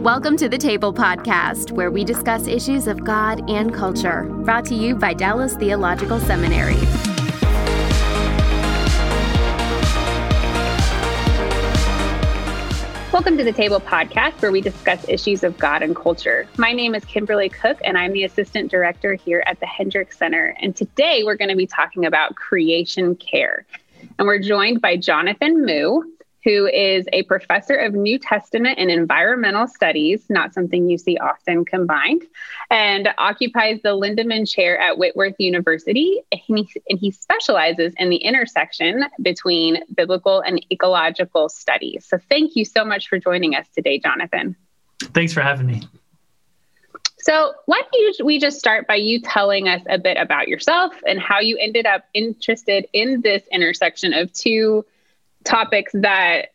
Welcome to the Table Podcast, where we discuss issues of God and culture. Brought to you by Dallas Theological Seminary. Welcome to the Table Podcast, where we discuss issues of God and culture. My name is Kimberly Cook, and I'm the Assistant Director here at the Hendrick Center. And today we're going to be talking about creation care. And we're joined by Jonathan Moo who is a professor of New Testament and environmental studies, not something you see often combined, and occupies the Lindaman Chair at Whitworth University. And he, and he specializes in the intersection between biblical and ecological studies. So, thank you so much for joining us today, Jonathan. Thanks for having me. So, why don't we just start by you telling us a bit about yourself and how you ended up interested in this intersection of two topics that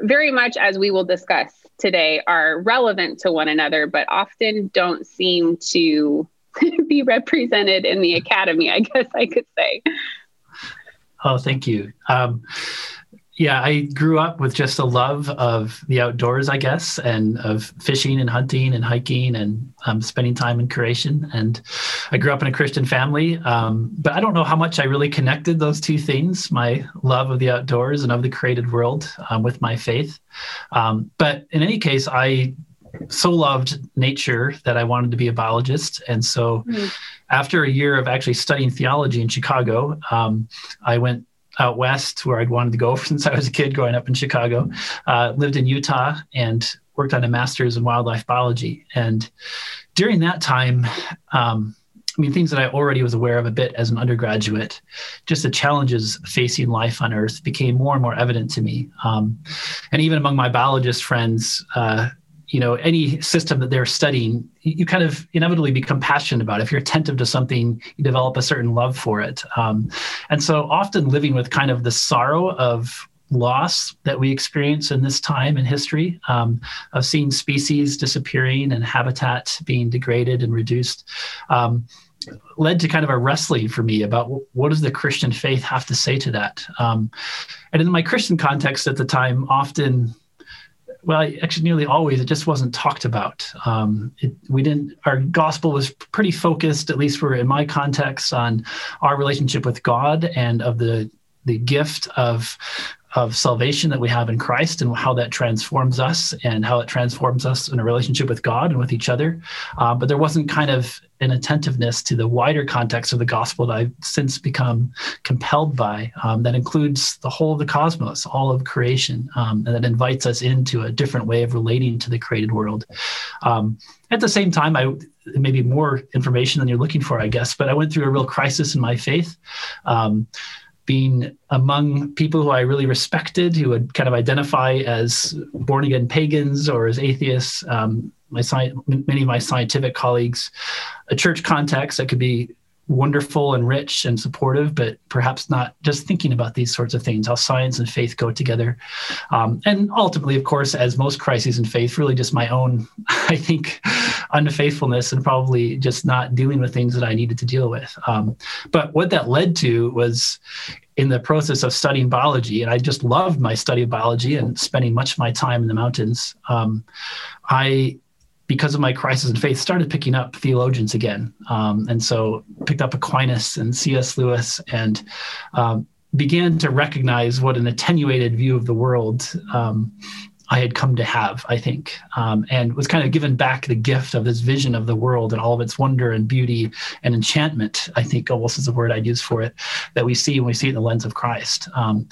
very much as we will discuss today are relevant to one another but often don't seem to be represented in the academy i guess i could say. Oh thank you. Um, yeah, I grew up with just a love of the outdoors, I guess, and of fishing and hunting and hiking and um, spending time in creation. And I grew up in a Christian family, um, but I don't know how much I really connected those two things my love of the outdoors and of the created world um, with my faith. Um, but in any case, I so loved nature that I wanted to be a biologist. And so mm-hmm. after a year of actually studying theology in Chicago, um, I went out west where I'd wanted to go since I was a kid growing up in Chicago. Uh, lived in Utah and worked on a master's in wildlife biology. And during that time, um, I mean, things that I already was aware of a bit as an undergraduate, just the challenges facing life on Earth became more and more evident to me. Um, and even among my biologist friends, uh, you know any system that they're studying you kind of inevitably become passionate about it. if you're attentive to something you develop a certain love for it um, and so often living with kind of the sorrow of loss that we experience in this time in history um, of seeing species disappearing and habitat being degraded and reduced um, led to kind of a wrestling for me about what does the christian faith have to say to that um, and in my christian context at the time often well, actually, nearly always, it just wasn't talked about. Um, it, we didn't. Our gospel was pretty focused, at least for in my context, on our relationship with God and of the the gift of of salvation that we have in Christ and how that transforms us and how it transforms us in a relationship with God and with each other. Uh, but there wasn't kind of an attentiveness to the wider context of the gospel that I've since become compelled by um, that includes the whole of the cosmos, all of creation, um, and that invites us into a different way of relating to the created world. Um, at the same time, I maybe more information than you're looking for, I guess, but I went through a real crisis in my faith. Being among people who I really respected, who would kind of identify as born again pagans or as atheists, um, my sci- many of my scientific colleagues, a church context that could be wonderful and rich and supportive, but perhaps not just thinking about these sorts of things, how science and faith go together. Um, and ultimately, of course, as most crises in faith, really just my own, I think, unfaithfulness and probably just not dealing with things that I needed to deal with. Um, but what that led to was in the process of studying biology, and I just loved my study of biology and spending much of my time in the mountains. Um, I because of my crisis in faith, started picking up theologians again. Um, and so picked up Aquinas and C.S. Lewis and um, began to recognize what an attenuated view of the world um, I had come to have, I think, um, and was kind of given back the gift of this vision of the world and all of its wonder and beauty and enchantment, I think almost is the word I'd use for it, that we see when we see it in the lens of Christ. Um,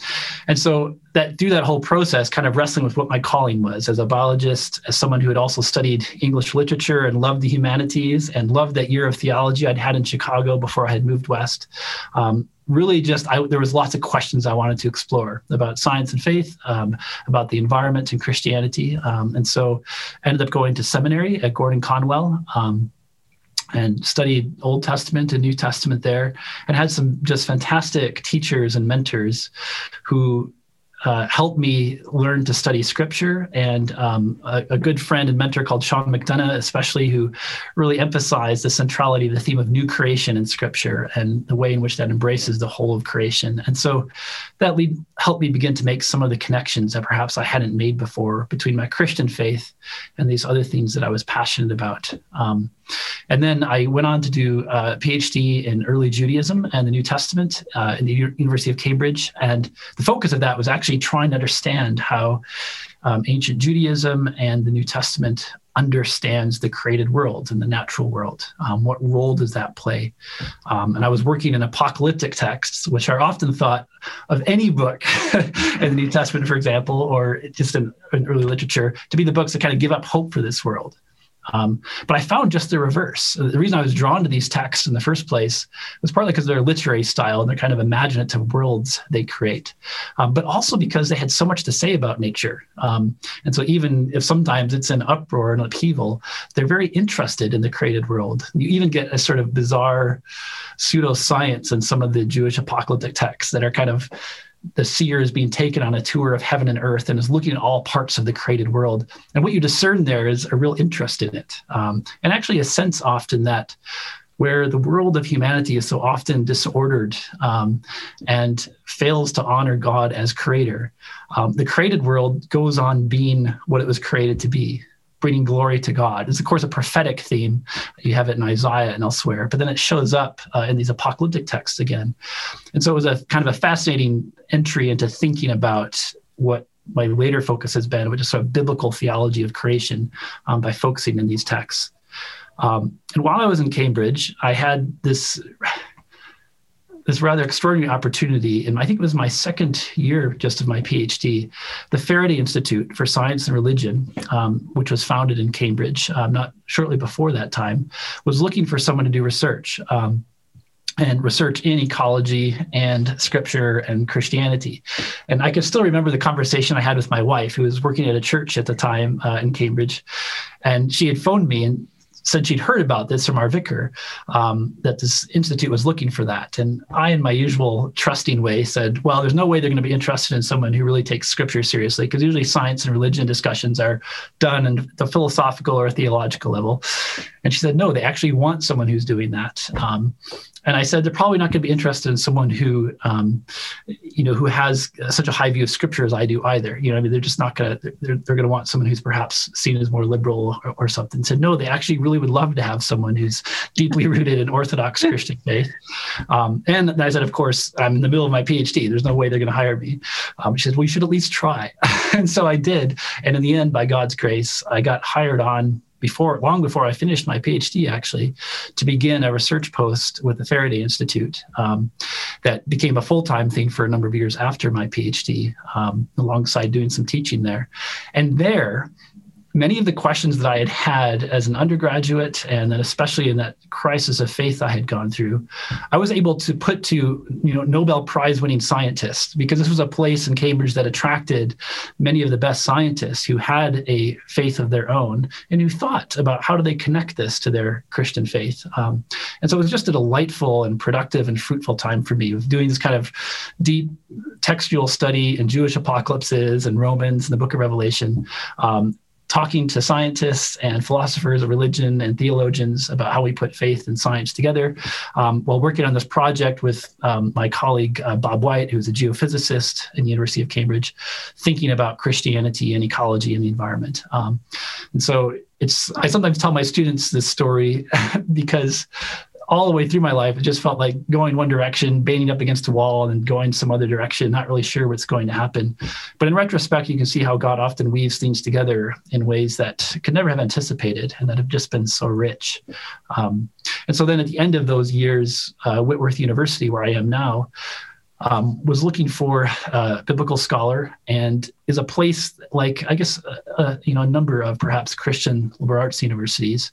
and so that through that whole process, kind of wrestling with what my calling was as a biologist, as someone who had also studied English literature and loved the humanities and loved that year of theology I'd had in Chicago before I had moved west. Um, really just I, there was lots of questions I wanted to explore about science and faith, um, about the environment and Christianity, um, and so I ended up going to seminary at Gordon Conwell. Um, and studied Old Testament and New Testament there, and had some just fantastic teachers and mentors who uh, helped me learn to study scripture and um, a, a, good friend and mentor called Sean McDonough, especially who really emphasized the centrality of the theme of new creation in scripture and the way in which that embraces the whole of creation. And so that lead, helped me begin to make some of the connections that perhaps I hadn't made before between my Christian faith and these other things that I was passionate about. Um, and then I went on to do a PhD in early Judaism and the New Testament uh, in the U- University of Cambridge. And the focus of that was actually trying to understand how um, ancient Judaism and the New Testament understands the created world and the natural world. Um, what role does that play? Um, and I was working in apocalyptic texts, which are often thought of any book in the New Testament, for example, or just in, in early literature, to be the books that kind of give up hope for this world. Um, but I found just the reverse. The reason I was drawn to these texts in the first place was partly because of their literary style and their kind of imaginative worlds they create, um, but also because they had so much to say about nature. Um, and so, even if sometimes it's an uproar and upheaval, they're very interested in the created world. You even get a sort of bizarre pseudoscience in some of the Jewish apocalyptic texts that are kind of the seer is being taken on a tour of heaven and earth and is looking at all parts of the created world. And what you discern there is a real interest in it, um, and actually a sense often that where the world of humanity is so often disordered um, and fails to honor God as creator, um, the created world goes on being what it was created to be bringing glory to God. It's, of course, a prophetic theme. You have it in Isaiah and elsewhere, but then it shows up uh, in these apocalyptic texts again. And so it was a kind of a fascinating entry into thinking about what my later focus has been, which is sort of biblical theology of creation um, by focusing in these texts. Um, and while I was in Cambridge, I had this this rather extraordinary opportunity. And I think it was my second year just of my PhD. The Faraday Institute for Science and Religion, um, which was founded in Cambridge um, not shortly before that time, was looking for someone to do research. Um, and research in ecology and scripture and Christianity. And I can still remember the conversation I had with my wife, who was working at a church at the time uh, in Cambridge. And she had phoned me and said she'd heard about this from our vicar, um, that this institute was looking for that. And I, in my usual trusting way, said, well, there's no way they're going to be interested in someone who really takes scripture seriously, because usually science and religion discussions are done at the philosophical or theological level. And she said, no, they actually want someone who's doing that. Um, and I said they're probably not going to be interested in someone who, um, you know, who has such a high view of scripture as I do either. You know, I mean, they're just not going to. They're, they're going to want someone who's perhaps seen as more liberal or, or something. Said no, they actually really would love to have someone who's deeply rooted in Orthodox Christian faith. Um, and I said, of course, I'm in the middle of my PhD. There's no way they're going to hire me. Um, she said, well, you should at least try. and so I did. And in the end, by God's grace, I got hired on before long before I finished my PhD, actually, to begin a research post with the Faraday Institute um, that became a full time thing for a number of years after my PhD, um, alongside doing some teaching there. And there, many of the questions that I had had as an undergraduate, and then especially in that crisis of faith I had gone through, I was able to put to you know Nobel Prize winning scientists because this was a place in Cambridge that attracted many of the best scientists who had a faith of their own and who thought about how do they connect this to their Christian faith. Um, and so it was just a delightful and productive and fruitful time for me of doing this kind of deep textual study in Jewish apocalypses and Romans and the Book of Revelation. Um, talking to scientists and philosophers of religion and theologians about how we put faith and science together um, while working on this project with um, my colleague uh, Bob White, who's a geophysicist in the University of Cambridge, thinking about Christianity and ecology and the environment. Um, and so it's I sometimes tell my students this story because all the way through my life, it just felt like going one direction, banging up against a wall, and then going some other direction, not really sure what's going to happen. But in retrospect, you can see how God often weaves things together in ways that could never have anticipated and that have just been so rich. Um, and so then at the end of those years, uh, Whitworth University, where I am now, um, was looking for a biblical scholar and is a place like I guess you know a number of perhaps Christian liberal arts universities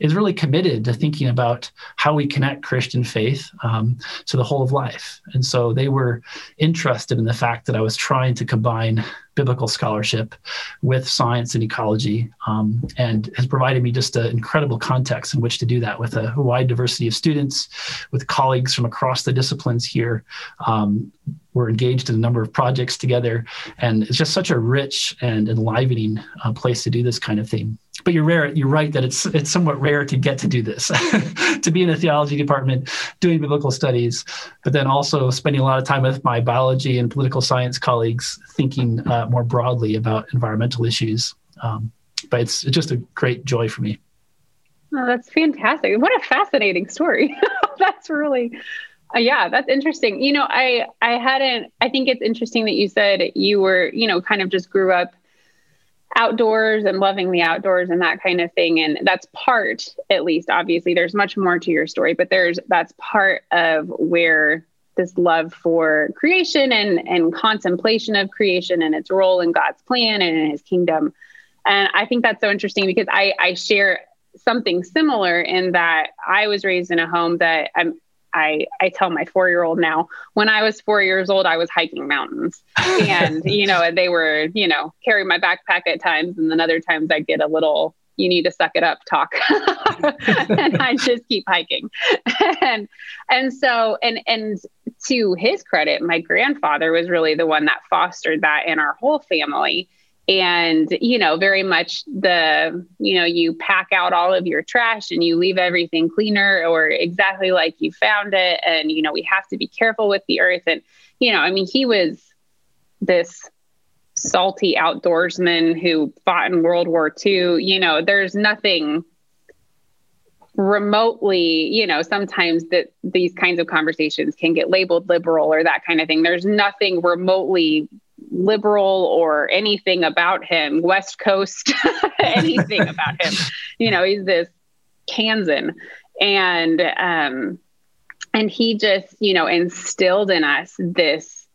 is really committed to thinking about how we connect Christian faith um, to the whole of life, and so they were interested in the fact that I was trying to combine biblical scholarship with science and ecology, um, and has provided me just an incredible context in which to do that with a wide diversity of students, with colleagues from across the disciplines here. Um, we're engaged in a number of projects together, and it's just such a rich and enlivening uh, place to do this kind of thing. But you're rare. You're right that it's it's somewhat rare to get to do this, to be in a theology department doing biblical studies, but then also spending a lot of time with my biology and political science colleagues, thinking uh, more broadly about environmental issues. Um, but it's just a great joy for me. Oh, that's fantastic. What a fascinating story. that's really uh, yeah, that's interesting. You know, I I hadn't I think it's interesting that you said you were, you know, kind of just grew up outdoors and loving the outdoors and that kind of thing. And that's part at least obviously there's much more to your story but there's that's part of where this love for creation and and contemplation of creation and its role in God's plan and in his kingdom. And I think that's so interesting because I I share something similar in that I was raised in a home that I'm I, I tell my four year old now, when I was four years old, I was hiking mountains. And, you know, they were, you know, carry my backpack at times. And then other times I'd get a little, you need to suck it up talk. and I just keep hiking. and, and so, and, and to his credit, my grandfather was really the one that fostered that in our whole family and you know very much the you know you pack out all of your trash and you leave everything cleaner or exactly like you found it. And you know we have to be careful with the earth. And you know i mean he was this salty outdoorsman who fought in world war ii you know there's nothing remotely you know sometimes that these kinds of conversations can get labeled liberal or that kind of thing. There's nothing remotely liberal or anything about him, West Coast, anything about him. You know, he's this Kansan. And um and he just, you know, instilled in us this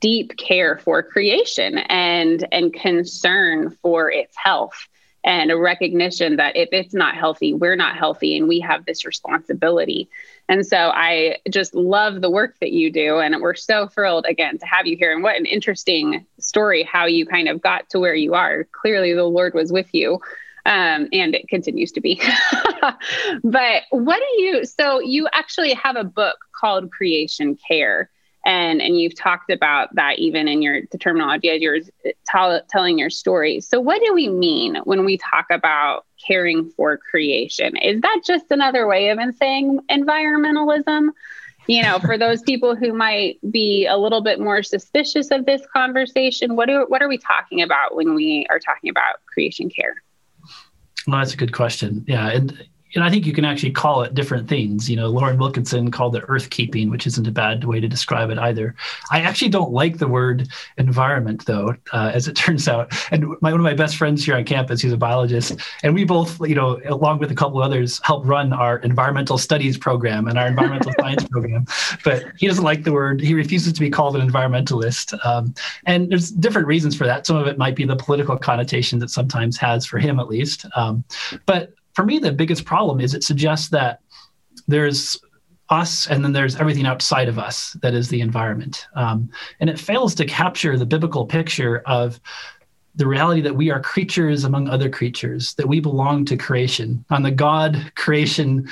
deep care for creation and and concern for its health and a recognition that if it's not healthy, we're not healthy and we have this responsibility. And so I just love the work that you do. And we're so thrilled again to have you here. And what an interesting story how you kind of got to where you are. Clearly, the Lord was with you. Um, and it continues to be. but what do you, so you actually have a book called Creation Care and and you've talked about that even in your the terminology as you're telling your story. So what do we mean when we talk about caring for creation? Is that just another way of saying environmentalism? You know for those people who might be a little bit more suspicious of this conversation what are what are we talking about when we are talking about creation care? Well that's a good question. Yeah and and I think you can actually call it different things. You know, Loren Wilkinson called it earth keeping, which isn't a bad way to describe it either. I actually don't like the word environment, though, uh, as it turns out. And my, one of my best friends here on campus, he's a biologist, and we both, you know, along with a couple others, help run our environmental studies program and our environmental science program. But he doesn't like the word. He refuses to be called an environmentalist. Um, and there's different reasons for that. Some of it might be the political connotation that sometimes has for him, at least. Um, but for me, the biggest problem is it suggests that there's us and then there's everything outside of us that is the environment. Um, and it fails to capture the biblical picture of the reality that we are creatures among other creatures, that we belong to creation. On the God creation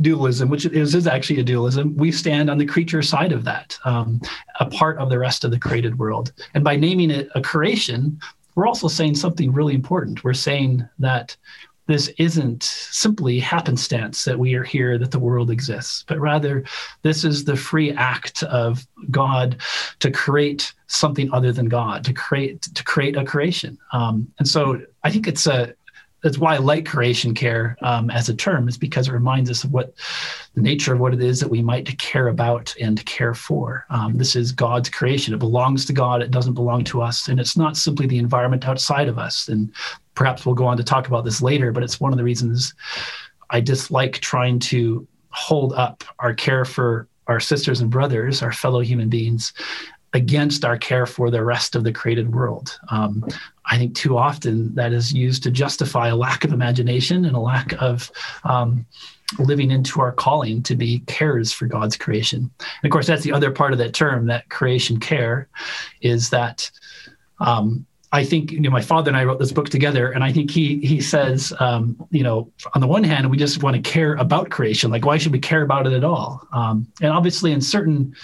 dualism, which is, is actually a dualism, we stand on the creature side of that, um, a part of the rest of the created world. And by naming it a creation, we're also saying something really important. We're saying that this isn't simply happenstance that we are here, that the world exists, but rather this is the free act of God to create something other than God, to create to create a creation. Um, and so I think it's a that's why I like creation care um, as a term is because it reminds us of what the nature of what it is that we might care about and care for. Um, this is God's creation. It belongs to God. It doesn't belong to us, and it's not simply the environment outside of us. And perhaps we'll go on to talk about this later, but it's one of the reasons I dislike trying to hold up our care for our sisters and brothers, our fellow human beings, against our care for the rest of the created world. Um, I think too often that is used to justify a lack of imagination and a lack of um, living into our calling to be carers for God's creation. And of course, that's the other part of that term, that creation care, is that um, I think you know my father and I wrote this book together, and I think he he says, um, you know, on the one hand, we just want to care about creation. Like, why should we care about it at all? Um, and obviously, in certain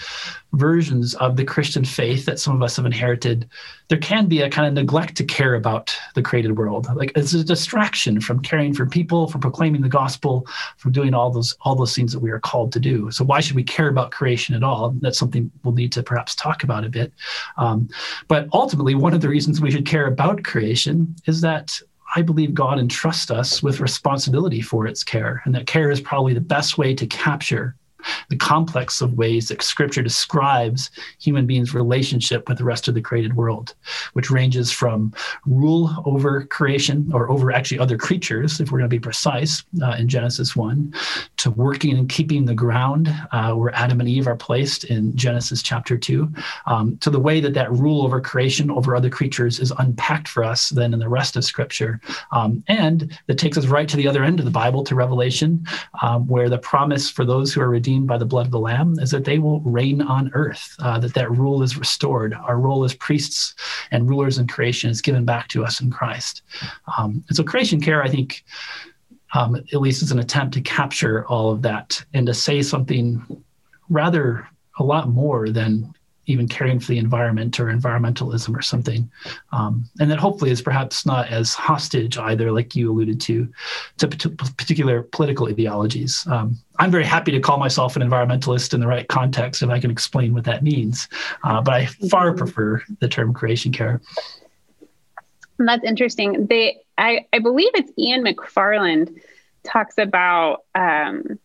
versions of the Christian faith that some of us have inherited, there can be a kind of neglect to care about the created world. Like it's a distraction from caring for people, from proclaiming the gospel, from doing all those all those things that we are called to do. So why should we care about creation at all? That's something we'll need to perhaps talk about a bit. Um, but ultimately, one of the reasons we should care about creation is that I believe God entrusts us with responsibility for its care, and that care is probably the best way to capture the complex of ways that scripture describes human beings' relationship with the rest of the created world, which ranges from rule over creation or over actually other creatures, if we're going to be precise, uh, in Genesis 1, to working and keeping the ground uh, where Adam and Eve are placed in Genesis chapter 2, um, to the way that that rule over creation over other creatures is unpacked for us then in the rest of scripture. Um, and that takes us right to the other end of the Bible, to Revelation, um, where the promise for those who are redeemed redeemed by the blood of the Lamb is that they will reign on earth, uh, that that rule is restored. Our role as priests and rulers in creation is given back to us in Christ. Um, and so creation care, I think, um, at least is an attempt to capture all of that and to say something rather a lot more than even caring for the environment or environmentalism or something. Um, and that hopefully is perhaps not as hostage either, like you alluded to, to particular political ideologies. Um, I'm very happy to call myself an environmentalist in the right context if I can explain what that means. Uh, but I far prefer the term creation care. That's interesting. They, I, I believe it's Ian McFarland talks about um,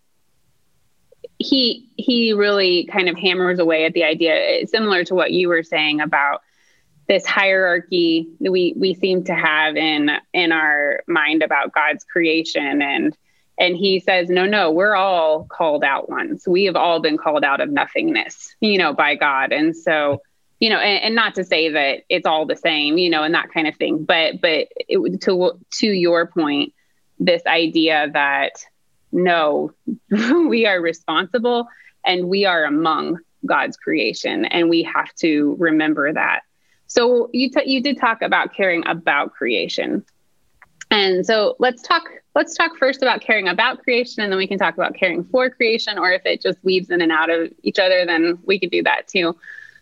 he he really kind of hammers away at the idea similar to what you were saying about this hierarchy that we we seem to have in in our mind about God's creation. And and he says no no we're all called out ones. We have all been called out of nothingness you know by God. And so you know and, and not to say that it's all the same you know and that kind of thing but but it, to to your point this idea that no, we are responsible and we are among God's creation, and we have to remember that. So you t- you did talk about caring about creation, and so let's talk let's talk first about caring about creation, and then we can talk about caring for creation, or if it just weaves in and out of each other, then we could do that too.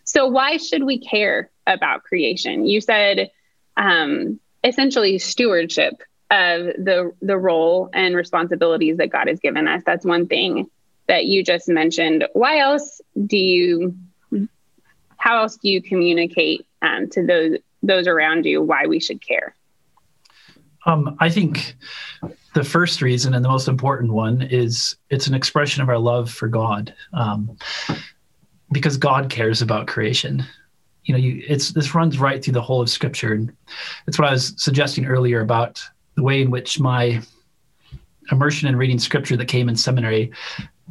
So why should we care about creation? You said um, essentially stewardship of the the role and responsibilities that God has given us. That's one thing that you just mentioned. Why else do you? How else do you communicate um, to those those around you why we should care? Um, I think the first reason and the most important one is it's an expression of our love for God, um, because God cares about creation you know you it's this runs right through the whole of scripture and it's what i was suggesting earlier about the way in which my immersion in reading scripture that came in seminary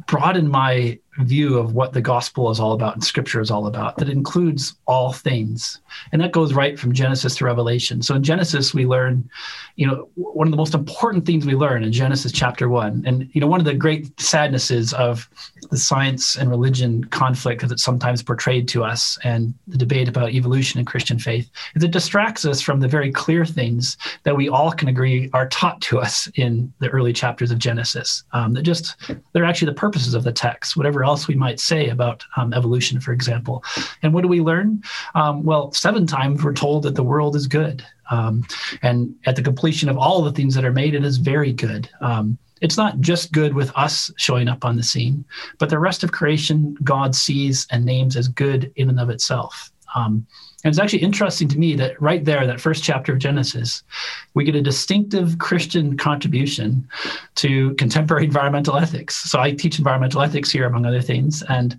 broadened my view of what the gospel is all about and scripture is all about that includes all things. And that goes right from genesis to revelation. So in genesis we learn you know one of the most important things we learn in genesis chapter 1 and you know one of the great sadnesses of the science and religion conflict it's sometimes portrayed to us and the debate about evolution and christian faith is it distracts us from the very clear things that we all can agree are taught to us in the early chapters of genesis. Um, that just they're actually the purposes of the text whatever else we might say about um, evolution, for example. And what do we learn? Um, well, seven times we're told that the world is good. Um, and at the completion of all the things that are made, it is very good. Um, it's not just good with us showing up on the scene, but the rest of creation God sees and names as good in and of itself. Um, and it's actually interesting to me that right there, that first chapter of Genesis, we get a distinctive Christian contribution to contemporary environmental ethics. So I teach environmental ethics here, among other things. And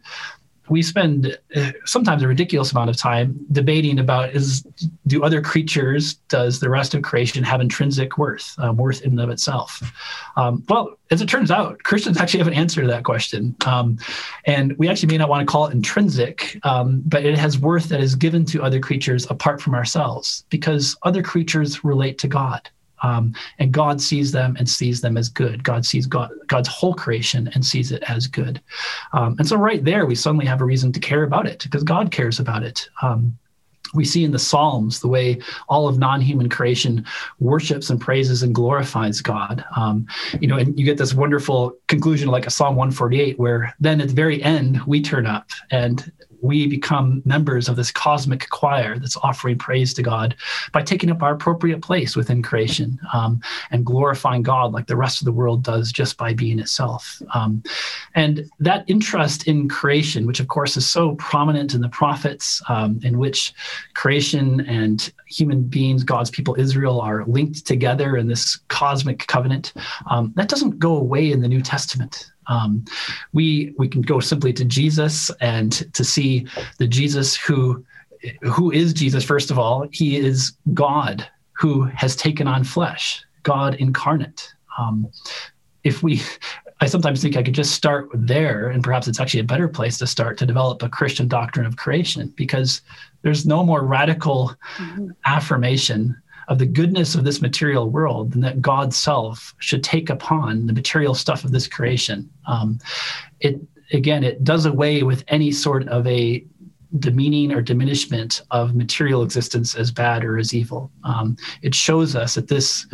we spend uh, sometimes a ridiculous amount of time debating about is do other creatures does the rest of creation have intrinsic worth um, worth in and of itself? Um, well as it turns out christians actually have an answer to that question. Um, and we actually may not want to call it intrinsic um, but it has worth that is given to other creatures apart from ourselves because other creatures relate to god um, and God sees them and sees them as good. God sees God, God's whole creation and sees it as good. Um, and so, right there, we suddenly have a reason to care about it because God cares about it. Um, we see in the Psalms the way all of non-human creation worships and praises and glorifies God. Um, you know, and you get this wonderful conclusion like a Psalm 148, where then at the very end we turn up and we become members of this cosmic choir that's offering praise to God by taking up our appropriate place within creation um, and glorifying God like the rest of the world does just by being itself. Um, and that interest in creation, which of course is so prominent in the prophets, um, in which creation and human beings, God's people, Israel, are linked together in this cosmic covenant, um, that doesn't go away in the New Testament. Um, we we can go simply to Jesus and to see the Jesus who who is Jesus. First of all, he is God who has taken on flesh, God incarnate. Um, if we I sometimes think I could just start there, and perhaps it's actually a better place to start to develop a Christian doctrine of creation because there's no more radical mm-hmm. affirmation of the goodness of this material world and that God's self should take upon the material stuff of this creation. Um, it again, it does away with any sort of a demeaning or diminishment of material existence as bad or as evil. Um, it shows us that this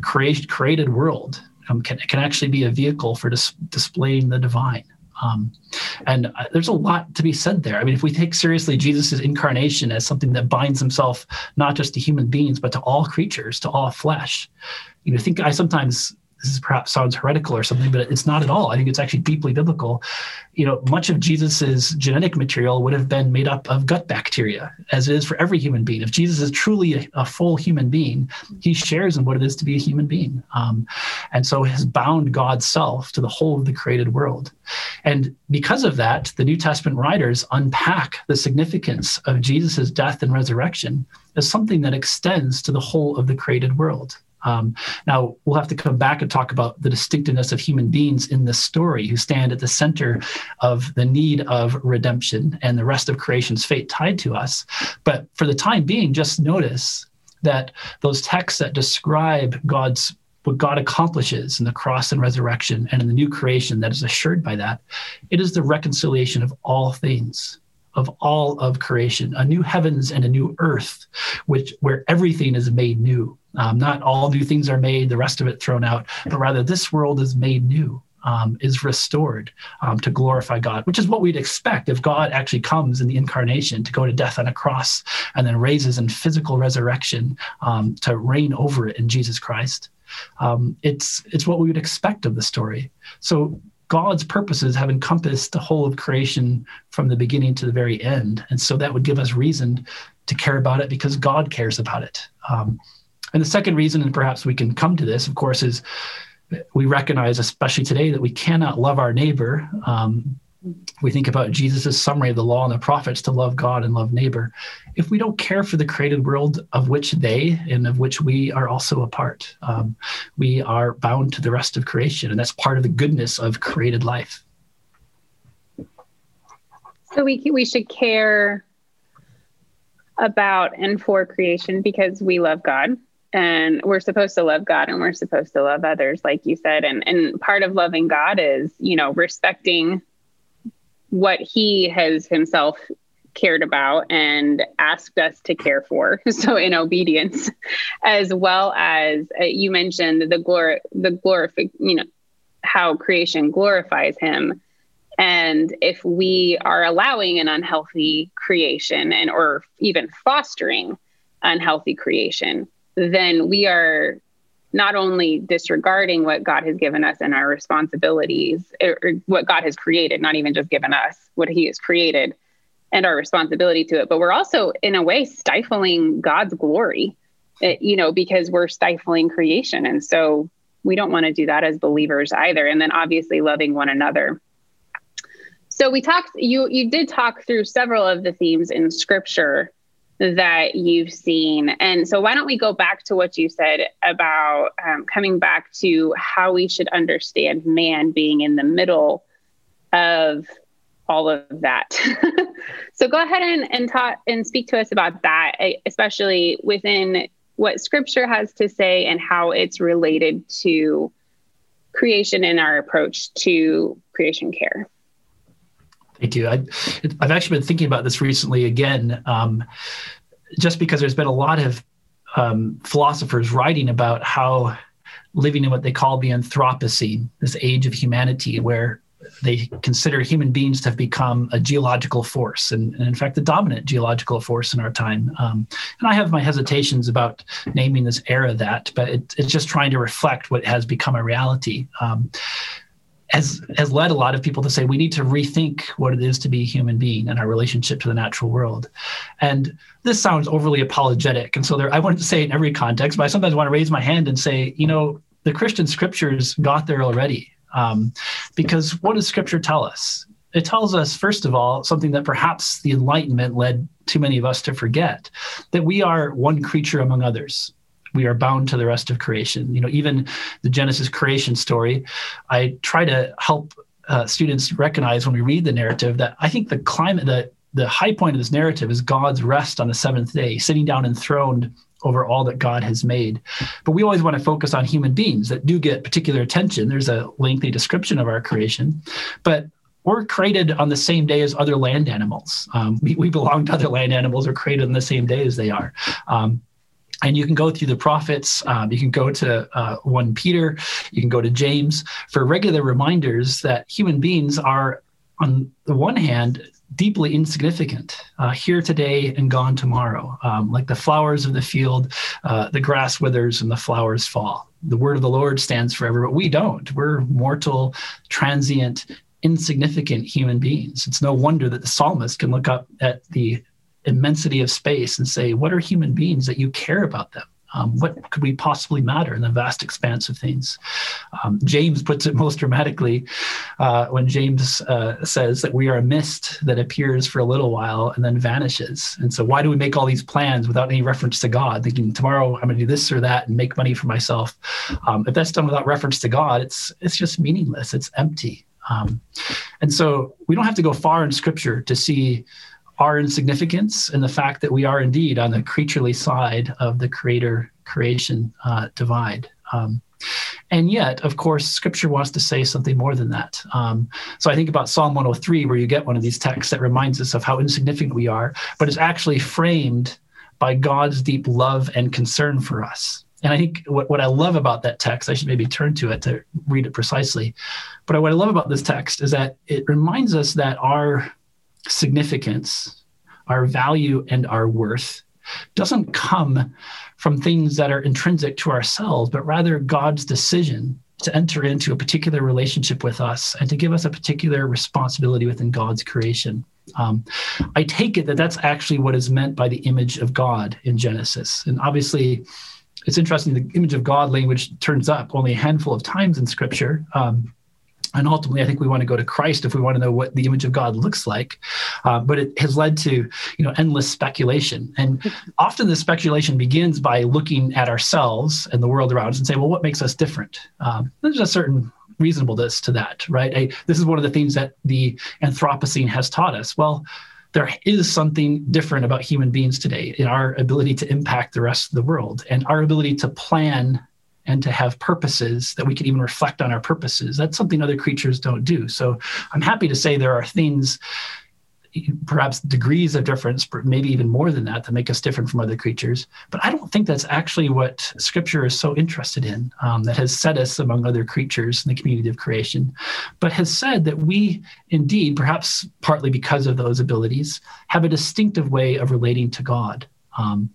create, created world um, can, can actually be a vehicle for dis- displaying the divine. Um, and uh, there's a lot to be said there. I mean, if we take seriously Jesus' incarnation as something that binds himself not just to human beings, but to all creatures, to all flesh, you know, think I sometimes this perhaps sounds heretical or something, but it's not at all. I think it's actually deeply biblical. You know, much of Jesus's genetic material would have been made up of gut bacteria, as it is for every human being. If Jesus is truly a, a full human being, he shares in what it is to be a human being, um, and so has bound God's self to the whole of the created world. And because of that, the New Testament writers unpack the significance of Jesus's death and resurrection as something that extends to the whole of the created world. Um, now, we'll have to come back and talk about the distinctiveness of human beings in this story who stand at the center of the need of redemption and the rest of creation's fate tied to us. But for the time being, just notice that those texts that describe God's what God accomplishes in the cross and resurrection and in the new creation that is assured by that, it is the reconciliation of all things of all of creation, a new heavens and a new earth, which where everything is made new. Um, not all new things are made, the rest of it thrown out, but rather this world is made new. Um, is restored um, to glorify God, which is what we'd expect if God actually comes in the incarnation to go to death on a cross and then raises in physical resurrection um, to reign over it in Jesus Christ. Um, it's it's what we would expect of the story. So God's purposes have encompassed the whole of creation from the beginning to the very end. And so that would give us reason to care about it because God cares about it. And the second reason, and perhaps we can come to this, of course, is we recognize, especially today, that we cannot love our neighbor um, we think about Jesus' summary of the law and the prophets to love God and love neighbor. If we don't care for the created world of which they and of which we are also a part, um, we are bound to the rest of creation. And that's part of the goodness of created life. So we, we should care about and for creation because we love God and we're supposed to love God and we're supposed to love others, like you said. And, and part of loving God is, you know, respecting what he has himself cared about and asked us to care for so in obedience as well as uh, you mentioned the glory the glorific you know how creation glorifies him and if we are allowing an unhealthy creation and or even fostering unhealthy creation then we are not only disregarding what God has given us and our responsibilities, or, what God has created, not even just given us what He has created and our responsibility to it, but we're also, in a way, stifling God's glory, eh, you know, because we're stifling creation. And so we don't want to do that as believers either. And then obviously loving one another. So we talked, you, you did talk through several of the themes in scripture that you've seen. And so, why don't we go back to what you said about um, coming back to how we should understand man being in the middle of all of that. so, go ahead and, and talk and speak to us about that, especially within what scripture has to say and how it's related to creation and our approach to creation care. Thank you. I, have actually been thinking about this recently again. Um, just because there's been a lot of um, philosophers writing about how living in what they call the Anthropocene, this age of humanity, where they consider human beings to have become a geological force, and, and in fact, the dominant geological force in our time. Um, and I have my hesitations about naming this era that, but it, it's just trying to reflect what has become a reality. Um, has has led a lot of people to say we need to rethink what it is to be a human being and our relationship to the natural world. And this sounds overly apologetic, and so there I wouldn't say it in every context, but I sometimes want to raise my hand and say, you know, the Christian scriptures got there already. Um, because what does scripture tell us? It tells us, first of all, something that perhaps the Enlightenment led too many of us to forget that we are one creature among others we are bound to the rest of creation. You know, even the Genesis creation story, I try to help uh, students recognize when we read the narrative that I think the climate, the the high point of this narrative is God's rest on the seventh day, sitting down enthroned over all that God has made. But we always want to focus on human beings that do get particular attention. There's a lengthy description of our creation, but we're created on the same day as other land animals. Um, we, we, belong to other land animals. We're created on the same day as they are. Um, and you can go through the prophets. Um, you can go to uh, 1 peter. You can go to james for regular reminders that human beings are on the one hand deeply insignificant uh, here today and gone tomorrow. Um, like the flowers of the field uh, the grass withers and the flowers fall. The word of the lord stands forever but we don't. We're mortal transient insignificant human beings. It's no wonder that the psalmist can look up at the immensity of space and say, what are human beings that you care about them? Um, what could we possibly matter in the vast expanse of things? Um, James puts it most dramatically uh, when James uh, says that we are a mist that appears for a little while and then vanishes. And so, why do we make all these plans without any reference to God, thinking tomorrow I'm going to do this or that and make money for myself? Um, if that's done without reference to God, it's it's just meaningless. It's empty. Um, and so, we don't have to go far in Scripture to see our insignificance and the fact that we are indeed on the creaturely side of the creator creation uh, divide. Um, and yet, of course, scripture wants to say something more than that. Um, so I think about Psalm 103, where you get one of these texts that reminds us of how insignificant we are, but is actually framed by God's deep love and concern for us. And I think what, what I love about that text, I should maybe turn to it to read it precisely. But what I love about this text is that it reminds us that our significance, our value, and our worth doesn't come from things that are intrinsic to ourselves, but rather God's decision to enter into a particular relationship with us and to give us a particular responsibility within God's creation. Um, I take it that that's actually what is meant by the image of God in Genesis. And obviously, it's interesting the image of God language turns up only a handful of times in Scripture. Um, and ultimately i think we want to go to christ if we want to know what the image of god looks like. Uh, but it has led to you know endless speculation. And often the speculation begins by looking at ourselves and the world around us and say well what makes us different? Um, there's a certain reasonableness to that right? I, this is one of the things that the anthropocene has taught us. Well there is something different about human beings today in our ability to impact the rest of the world and our ability to plan and to have purposes that we can even reflect on our purposes. That's something other creatures don't do. So I'm happy to say there are things, perhaps degrees of difference, maybe even more than that, that make us different from other creatures. But I don't think that's actually what Scripture is so interested in, um, that has set us among other creatures in the community of creation, but has said that we indeed, perhaps partly because of those abilities, have a distinctive way of relating to God. Um,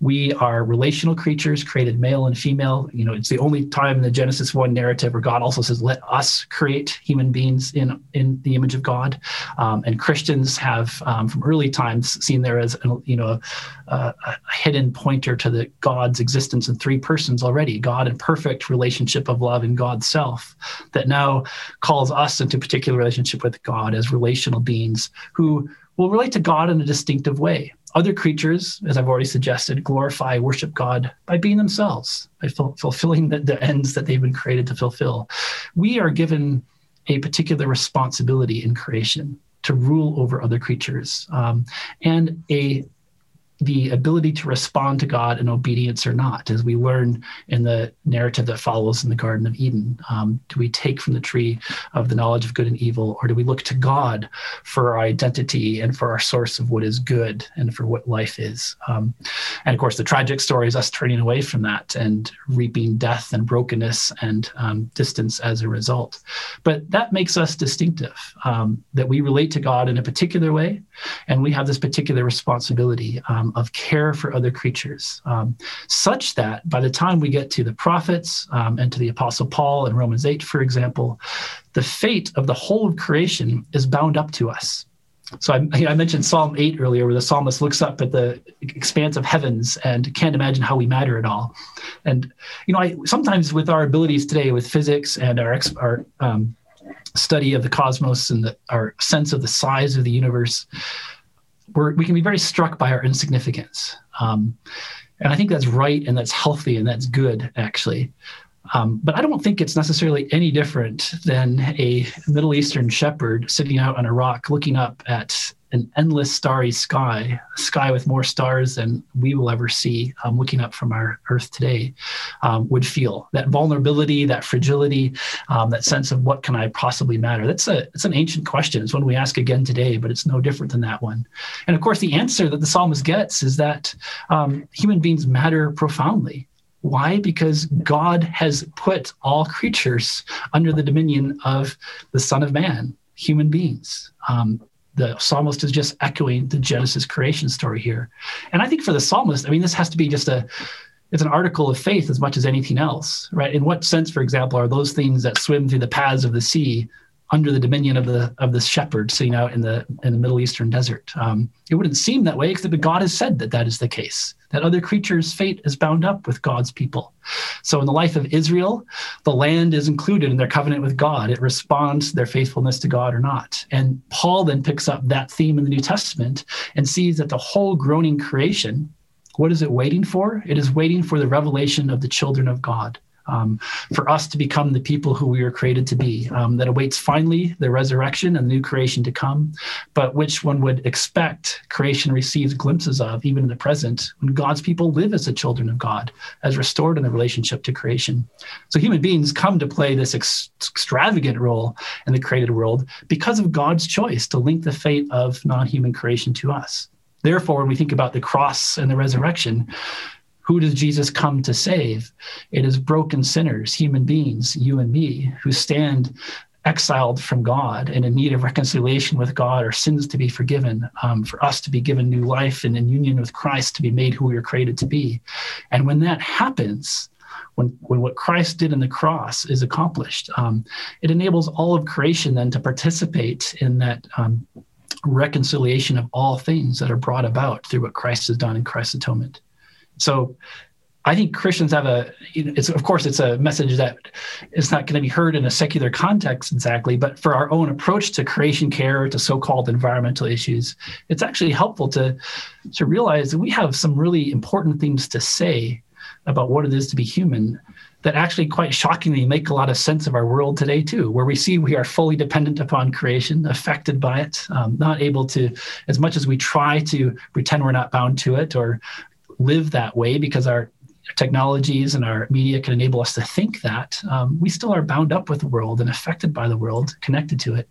we are relational creatures created male and female. You know, it's the only time in the Genesis 1 narrative where God also says, let us create human beings in, in the image of God. Um, and Christians have, um, from early times, seen there as, you know, a, a, hidden pointer to the God's existence in three persons already God in perfect relationship of love in God's self, that now calls us into particular relationship with God as relational beings who will relate to God in a distinctive way. Other creatures, as I've already suggested, glorify, worship God by being themselves, by ful- fulfilling the, the ends that they've been created to fulfill. We are given a particular responsibility in creation to rule over other creatures um, and a the ability to respond to God in obedience or not, as we learn in the narrative that follows in the Garden of Eden. Um, do we take from the tree of the knowledge of good and evil, or do we look to God for our identity and for our source of what is good and for what life is? Um, and of course, the tragic story is us turning away from that and reaping death and brokenness and um, distance as a result. But that makes us distinctive, um, that we relate to God in a particular way, and we have this particular responsibility. Um, of care for other creatures, um, such that by the time we get to the prophets um, and to the Apostle Paul in Romans 8, for example, the fate of the whole of creation is bound up to us. So I, I, mentioned Psalm 8 earlier, where the psalmist looks up at the expanse of heavens and can't imagine how we matter at all. And, you know, I sometimes with our abilities today with physics and our, our um, study of the cosmos and the, our sense of the size of the universe, we can be very struck by our insignificance. Um, and I think that's right and that's healthy and that's good, actually. Um, but I don't think it's necessarily any different than a Middle Eastern shepherd sitting out on a rock looking up at an endless starry sky, a sky with more stars than we will ever see, um, looking up from our Earth today, um, would feel that vulnerability, that fragility, um, that sense of what can I possibly matter. That's a it's an ancient question. It's one we ask again today, but it's no different than that one. And of course, the answer that the psalmist gets is that um, human beings matter profoundly. Why? Because God has put all creatures under the dominion of the Son of Man, human beings. Um, the psalmist is just echoing the Genesis creation story here. And I think for the psalmist, I mean, this has to be just a it's an article of faith as much as anything else, right? In what sense, for example, are those things that swim through the paths of the sea under the dominion of the of the shepherd sitting out in the in the Middle Eastern desert. Um, it wouldn't seem that way, except that God has said that that is the case. That other creatures' fate is bound up with God's people. So in the life of Israel, the land is included in their covenant with God. It responds to their faithfulness to God or not. And Paul then picks up that theme in the New Testament and sees that the whole groaning creation. What is it waiting for? It is waiting for the revelation of the children of God um, for us to become the people who we were created to be. Um, that awaits finally the resurrection and new creation to come, but which one would expect creation receives glimpses of even in the present when God's people live as the children of God, as restored in the relationship to creation. So human beings come to play this ex- extravagant role in the created world because of God's choice to link the fate of non human creation to us. Therefore, when we think about the cross and the resurrection, who does Jesus come to save? It is broken sinners, human beings, you and me, who stand exiled from God and in need of reconciliation with God, our sins to be forgiven, um, for us to be given new life and in union with Christ to be made who we were created to be. And when that happens, when, when what Christ did in the cross is accomplished, um, it enables all of creation then to participate in that um, reconciliation of all things that are brought about through what Christ has done in Christ's atonement. So I think Christians have a, it's of course it's a message that is not going to be heard in a secular context exactly, but for our own approach to creation care, to so-called environmental issues, it's actually helpful to to realize that we have some really important things to say about what it is to be human that actually quite shockingly make a lot of sense of our world today too where we see we are fully dependent upon creation affected by it um, not able to as much as we try to pretend we're not bound to it or live that way because our technologies and our media can enable us to think that, um, we still are bound up with the world and affected by the world, connected to it,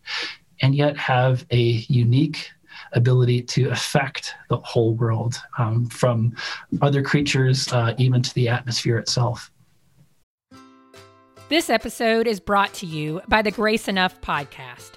and yet have a unique ability to affect the whole world um, from other creatures uh, even to the atmosphere itself. This episode is brought to you by the Grace Enough podcast.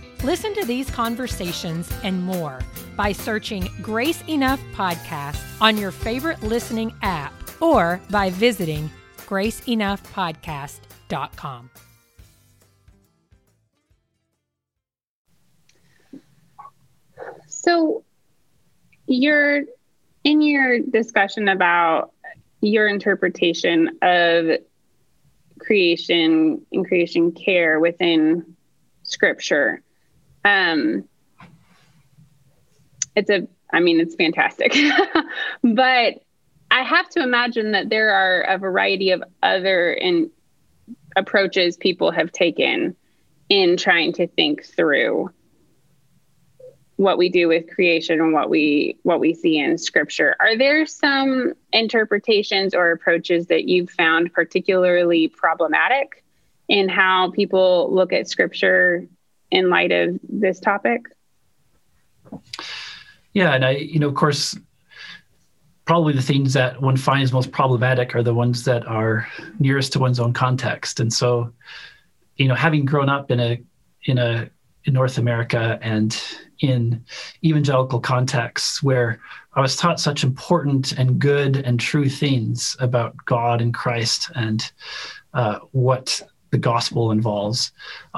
Listen to these conversations and more by searching Grace Enough Podcast on your favorite listening app or by visiting graceenoughpodcast.com. So, you're in your discussion about your interpretation of creation and creation care within Scripture. Um, it's a, I mean, it's fantastic, but I have to imagine that there are a variety of other in, approaches people have taken in trying to think through what we do with creation and what we what we see in scripture. Are there some interpretations or approaches that you've found particularly problematic in how people look at scripture in light of this topic? Yeah and i you know of course probably the things that one finds most problematic are the ones that are nearest to one's own context. And so you know having grown up in a in a in north america and in evangelical contexts where I was taught such important and good and true things about God and Christ and uh, what the gospel involves.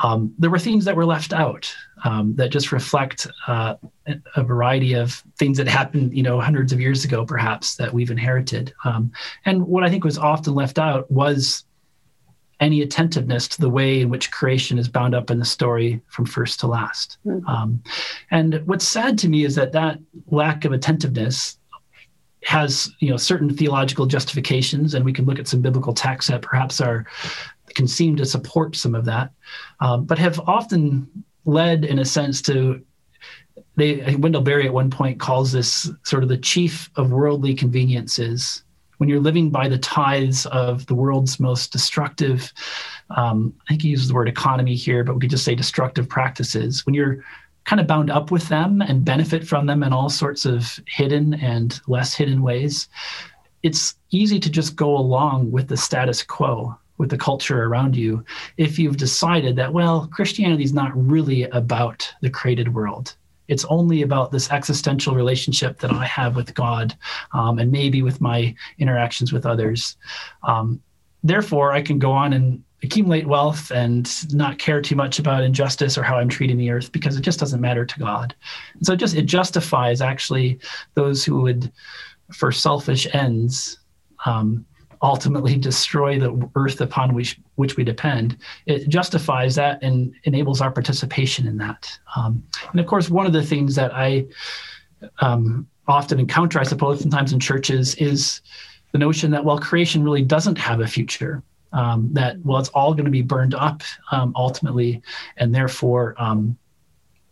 Um, there were themes that were left out um, that just reflect uh, a variety of things that happened, you know, hundreds of years ago, perhaps that we've inherited. Um, and what I think was often left out was any attentiveness to the way in which creation is bound up in the story from first to last. Mm-hmm. Um, and what's sad to me is that that lack of attentiveness has you know certain theological justifications, and we can look at some biblical texts that perhaps are can seem to support some of that, um, but have often led, in a sense, to they Wendell Berry at one point calls this sort of the chief of worldly conveniences. When you're living by the tithes of the world's most destructive, um, I think he uses the word economy here, but we could just say destructive practices, when you're kind of bound up with them and benefit from them in all sorts of hidden and less hidden ways, it's easy to just go along with the status quo with the culture around you if you've decided that well christianity is not really about the created world it's only about this existential relationship that I have with God um, and maybe with my interactions with others. Um, therefore, I can go on and accumulate wealth and not care too much about injustice or how I'm treating the earth because it just doesn't matter to God. And so it just it justifies actually those who would, for selfish ends, um, ultimately destroy the earth upon which which we depend, it justifies that and enables our participation in that. Um, and of course, one of the things that I um, often encounter, I suppose, sometimes in churches, is the notion that well, creation really doesn't have a future. Um, that well, it's all going to be burned up um, ultimately, and therefore um,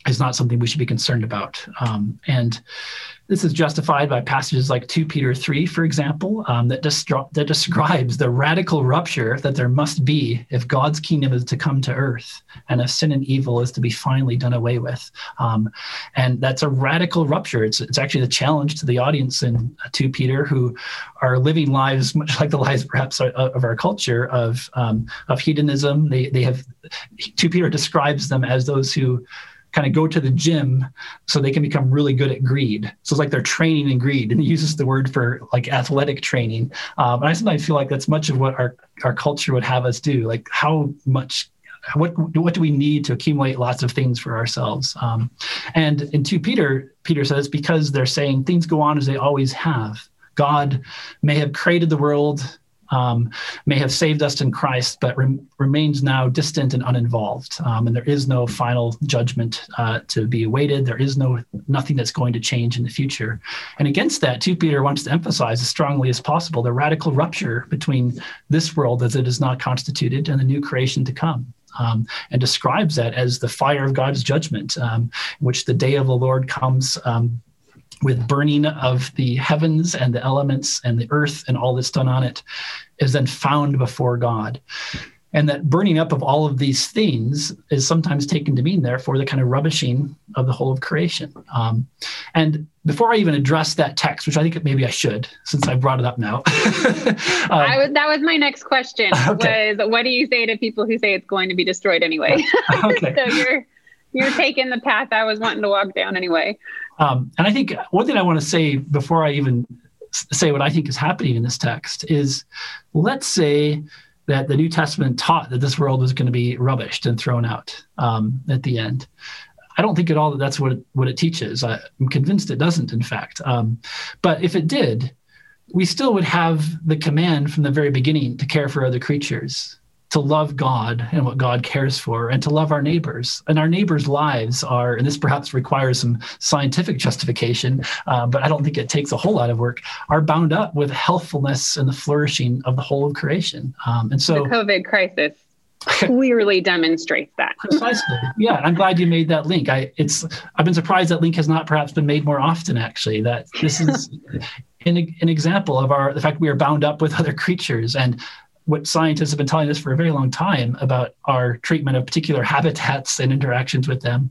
is not something we should be concerned about. Um, and this is justified by passages like 2 Peter 3, for example, um, that, that describes the radical rupture that there must be if God's kingdom is to come to earth and if sin and evil is to be finally done away with. Um, and that's a radical rupture. It's, it's actually the challenge to the audience in 2 Peter who are living lives much like the lives perhaps of our culture of, um, of hedonism. They, they have, 2 Peter describes them as those who kind of go to the gym so they can become really good at greed. So it's like they're training in greed, and he uses the word for like athletic training. Um, and I sometimes feel like that's much of what our our culture would have us do. Like how much. What what do we need to accumulate lots of things for ourselves? Um, and in two Peter, Peter says because they're saying things go on as they always have. God may have created the world um, may have saved us in Christ, but remains now distant and uninvolved. Um, and there is no final judgment uh, to be awaited. There is no nothing that's going to change in the future. And against that, too, Peter wants to emphasize as strongly as possible the radical rupture between this world as it is not constituted and the new creation to come. Um, and describes that as the fire of God's judgment, um, which the day of the Lord comes um, with burning of the heavens and the elements and the earth and all that's done on it is then found before God. And that burning up of all of these things is sometimes taken to mean, therefore, the kind of rubbishing of the whole of creation. Um, and before I even address that text, which I think maybe I should, since I brought it up now. um, I was, that was my next question. Okay. Was what do you say to people who say it's going to be destroyed anyway? okay. so you're you're taking the path I was wanting to walk down anyway. Um, and I think one thing I want to say before I even say what I think is happening in this text is let's say that the New Testament taught that this world was going to be rubbished and thrown out um, at the end. I don't think at all that that's what it, what it teaches. I, am convinced it doesn't, in fact. Um, but if it did, we still would have the command from the very beginning to care for other creatures to love God and what God cares for and to love our neighbors. And our neighbors' lives are, and this perhaps requires some scientific justification, uh, but I don't think it takes a whole lot of work, are bound up with healthfulness and the flourishing of the whole of creation. Um, and so the COVID crisis clearly demonstrates that. Precisely. Yeah, I'm glad you made that link. I it's I've been surprised that link has not perhaps been made more often. Actually, that this is an, an example of our the fact we are bound up with other creatures and what scientists have been telling us for a very long time about our treatment of particular habitats and interactions with them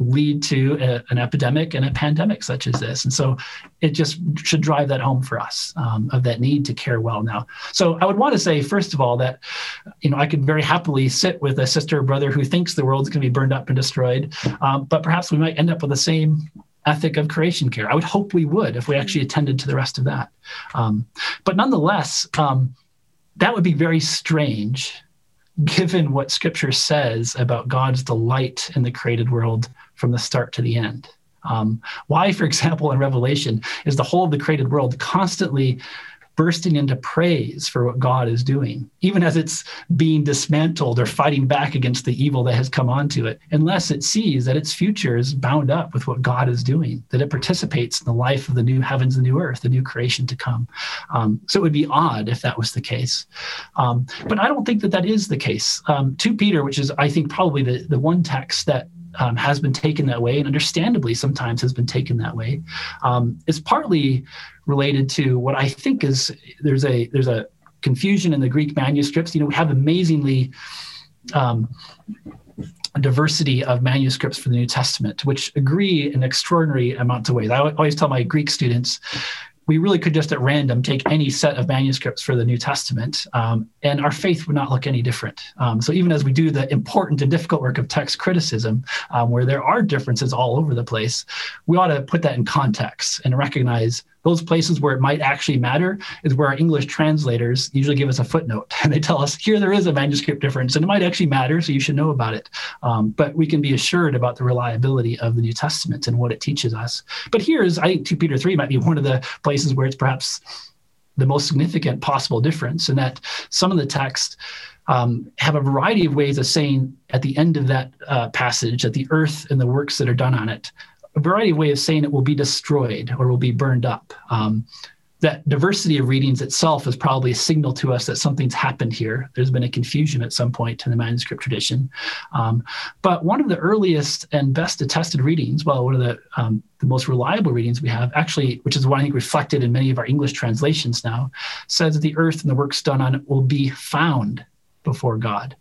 lead to a, an epidemic and a pandemic such as this. And so it just should drive that home for us um, of that need to care well now. So I would want to say, first of all, that, you know, I could very happily sit with a sister or brother who thinks the world's going to be burned up and destroyed, um, but perhaps we might end up with the same ethic of creation care. I would hope we would if we actually attended to the rest of that. Um, but nonetheless, um, that would be very strange given what scripture says about God's delight in the created world from the start to the end. Um, why, for example, in Revelation, is the whole of the created world constantly bursting into praise for what God is doing, even as it's being dismantled or fighting back against the evil that has come onto it, unless it sees that its future is bound up with what God is doing, that it participates in the life of the new heavens and new earth, the new creation to come. Um, so it would be odd if that was the case. Um, but I don't think that that is the case. Um, 2 Peter, which is, I think, probably the, the one text that um, has been taken that way, and understandably sometimes has been taken that way. Um, it's partly related to what I think is there's a there's a confusion in the Greek manuscripts. You know, we have amazingly um, diversity of manuscripts for the New Testament, which agree in extraordinary amounts of ways. I always tell my Greek students, we really could just at random take any set of manuscripts for the New Testament, um, and our faith would not look any different. Um, so even as we do the important and difficult work of text criticism, um, where there are differences all over the place, we ought to put that in context and recognize those places where it might actually matter is where our English translators usually give us a footnote and they tell us here there is a manuscript difference and it might actually matter, so you should know about it. Um, but we can be assured about the reliability of the New Testament and what it teaches us. But here is, I think, 2 Peter 3 might be one of the places where it's perhaps the most significant possible difference in that some of the text um, have a variety of ways of saying at the end of that uh, passage that the earth and the works that are done on it a variety of ways of saying it will be destroyed or will be burned up. Um, that diversity of readings itself is probably a signal to us that something's happened here. There's been a confusion at some point in the manuscript tradition. Um, but one of the earliest and best attested readings, well, one of the, um, the most reliable readings we have, actually, which is one I think reflected in many of our English translations now, says that the earth and the works done on it will be found before God.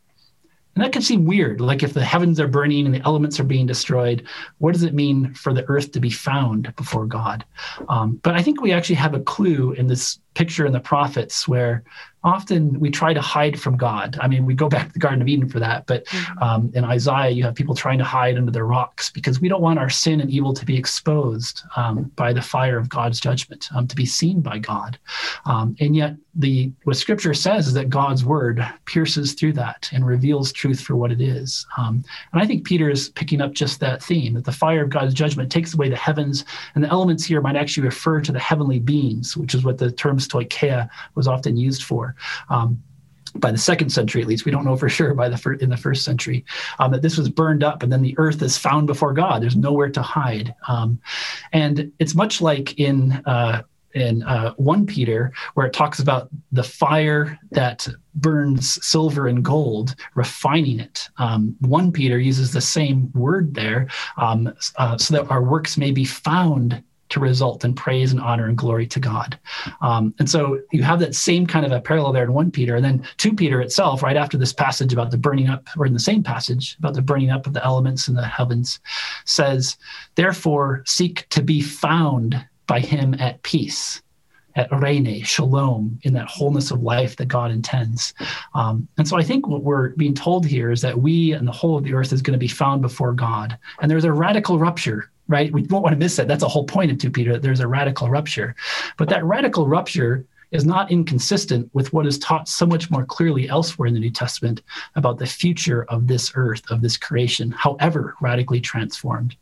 And that can seem weird. Like if the heavens are burning and the elements are being destroyed, what does it mean for the earth to be found before God? Um, but I think we actually have a clue in this picture in the prophets where often we try to hide from God. I mean, we go back to the Garden of Eden for that, but mm-hmm. um, in Isaiah, you have people trying to hide under their rocks because we don't want our sin and evil to be exposed um, by the fire of God's judgment, um, to be seen by God. Um, and yet, the what Scripture says is that God's word pierces through that and reveals truth for what it is. Um, and I think Peter is picking up just that theme that the fire of God's judgment takes away the heavens, and the elements here might actually refer to the heavenly beings, which is what the term stoicheia was often used for. Um, by the second century at least we don't know for sure by the fir- in the first century um, that this was burned up and then the earth is found before god there's nowhere to hide um, and it's much like in uh, in uh, 1 Peter, where it talks about the fire that burns silver and gold, refining it. Um, 1 Peter uses the same word there um, uh, so that our works may be found to result in praise and honor and glory to God. Um, and so you have that same kind of a parallel there in 1 Peter. And then 2 Peter itself, right after this passage about the burning up, or in the same passage about the burning up of the elements in the heavens, says, Therefore, seek to be found by him at peace at eirene, shalom, in that wholeness of life that God intends. Um, and so I think what we're being told here is that we and the whole of the earth is going to be found before God. And there's a radical rupture right? We don't want to miss that. That's a whole point of 2 Peter. There's a radical rupture. But that radical rupture is not inconsistent with what is taught so much more clearly elsewhere in the New Testament about the future of this earth, of this creation, however radically transformed.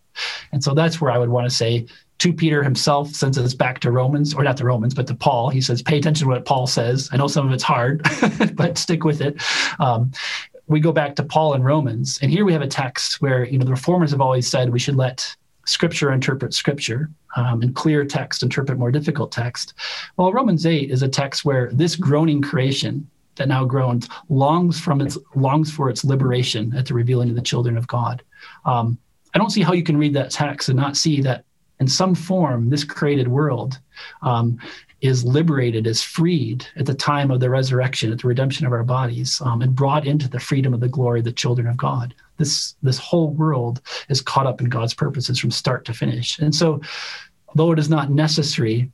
And so that's where I would want to say 2 Peter himself sends us back to Romans, or not the Romans, but to Paul. He says, pay attention to what Paul says. I know some of it's hard, but stick with it. Um, we go back to Paul in Romans, and here we have a text where you know the reformers have always said we should let Scripture interpret Scripture, um, and clear text interpret more difficult text. Well, Romans eight is a text where this groaning creation that now groans longs from its longs for its liberation at the revealing of the children of God. Um, I don't see how you can read that text and not see that in some form this created world um, is liberated, is freed at the time of the resurrection, at the redemption of our bodies, um, and brought into the freedom of the glory of the children of God. This this whole world is caught up in God's purposes from start to finish. And so, though it is not necessary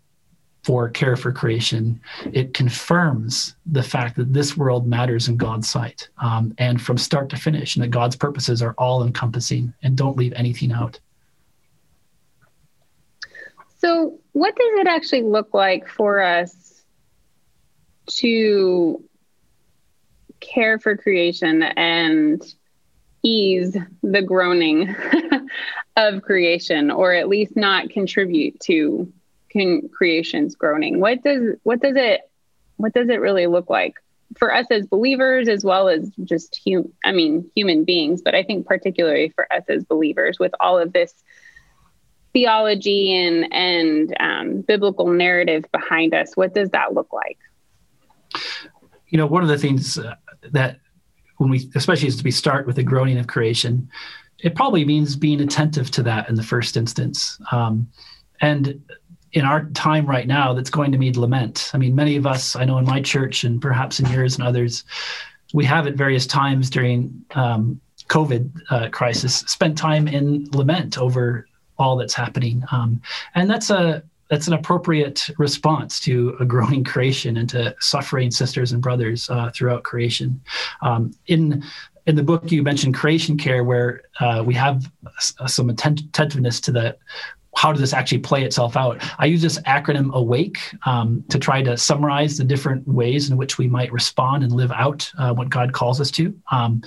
for care for creation, it confirms the fact that this world matters in God's sight, um, and from start to finish, and that God's purposes are all encompassing and don't leave anything out. So, what does it actually look like for us to care for creation and ease the groaning of creation, or at least not contribute to con- creation's groaning? What does what does it what does it really look like for us as believers, as well as just hum- I mean human beings, but I think particularly for us as believers, with all of this theology and and um, biblical narrative behind us what does that look like? You know one of the things uh, that when we especially as we start with the groaning of creation it probably means being attentive to that in the first instance. Um, and in our time right now that's going to mean lament. I mean many of us i know in my church and perhaps in yours and others we have at various times during um, covid uh, crisis spent time in lament over all that's happening. Um, and that's a that's an appropriate response to a growing creation and to suffering sisters and brothers uh, throughout creation. Um, in in the book, you mentioned creation care, where uh, we have some attentiveness to the how does this actually play itself out? I use this acronym AWAKE um, to try to summarize the different ways in which we might respond and live out uh, what God calls us to. Um,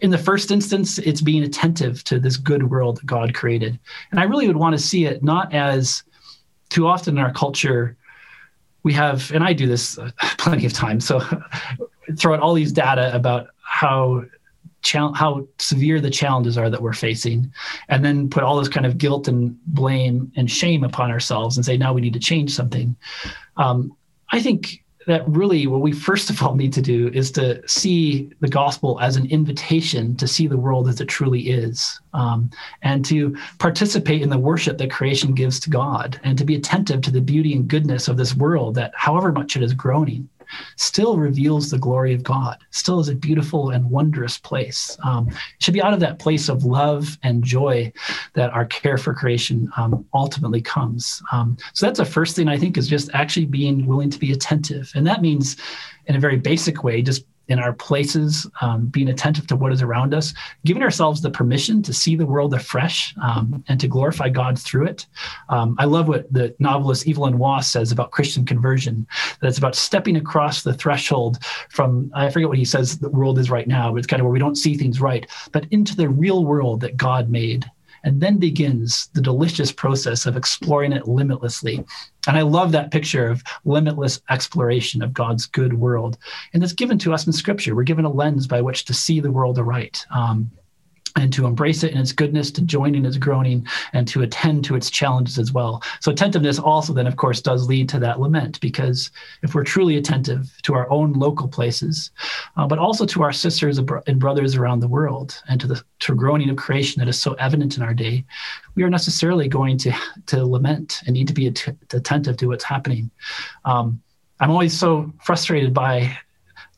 in the first instance, it's being attentive to this good world that God created. And I really would want to see it not as too often in our culture, we have, and I do this uh, plenty of times, so throw out all these data about how how severe the challenges are that we're facing, and then put all this kind of guilt and blame and shame upon ourselves and say, now we need to change something. Um, I think that really what we first of all need to do is to see the gospel as an invitation to see the world as it truly is um, and to participate in the worship that creation gives to god and to be attentive to the beauty and goodness of this world that however much it is groaning still reveals the glory of God, still is a beautiful and wondrous place. Um, it should be out of that place of love and joy that our care for creation um, ultimately comes. Um, so that's the first thing I think is just actually being willing to be attentive. And that means, in a very basic way, just in our places, um, being attentive to what is around us, giving ourselves the permission to see the world afresh um, and to glorify God through it. Um, I love what the novelist Evelyn Waugh says about Christian conversion, that it's about stepping across the threshold from, I forget what he says the world is right now, but it's kind of where we don't see things right, but into the real world that God made and then begins the delicious process of exploring it limitlessly. And I love that picture of limitless exploration of God's good world. And it's given to us in Scripture. We're given a lens by which to see the world aright. Um, and to embrace it in its goodness, to join in its groaning, and to attend to its challenges as well. So, attentiveness also, then, of course, does lead to that lament because if we're truly attentive to our own local places, uh, but also to our sisters and brothers around the world, and to the to groaning of creation that is so evident in our day, we are necessarily going to to lament and need to be attentive to what's happening. Um, I'm always so frustrated by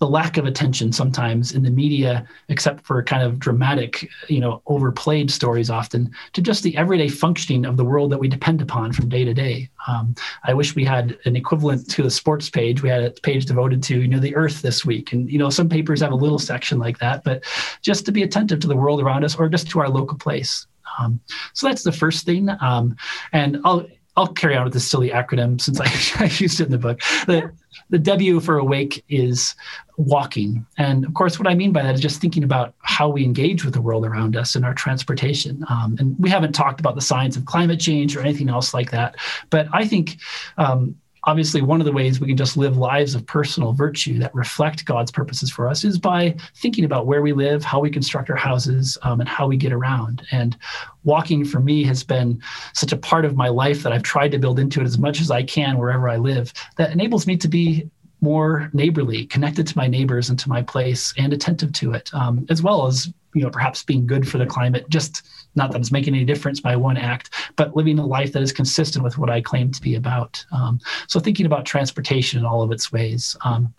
the lack of attention sometimes in the media, except for kind of dramatic, you know, overplayed stories often, to just the everyday functioning of the world that we depend upon from day to day. Um, I wish we had an equivalent to the sports page. We had a page devoted to, you know, the earth this week. And, you know, some papers have a little section like that, but just to be attentive to the world around us or just to our local place. Um, so that's the first thing. Um, and I'll, I'll carry on with this silly acronym since I, I used it in the book. The, the W for awake is walking. And of course, what I mean by that is just thinking about how we engage with the world around us and our transportation. Um, and we haven't talked about the science of climate change or anything else like that. But I think um, obviously one of the ways we can just live lives of personal virtue that reflect god's purposes for us is by thinking about where we live how we construct our houses um, and how we get around. And walking for me has been such a part of my life that i've tried to build into it as much as i can wherever i live that enables me to be more neighborly, connected to my neighbors and to my place, and attentive to it, um, as well as you know perhaps being good for the climate. Just not that it's making any difference by one act, but living a life that is consistent with what I claim to be about. Um, so thinking about transportation in all of its ways. Um,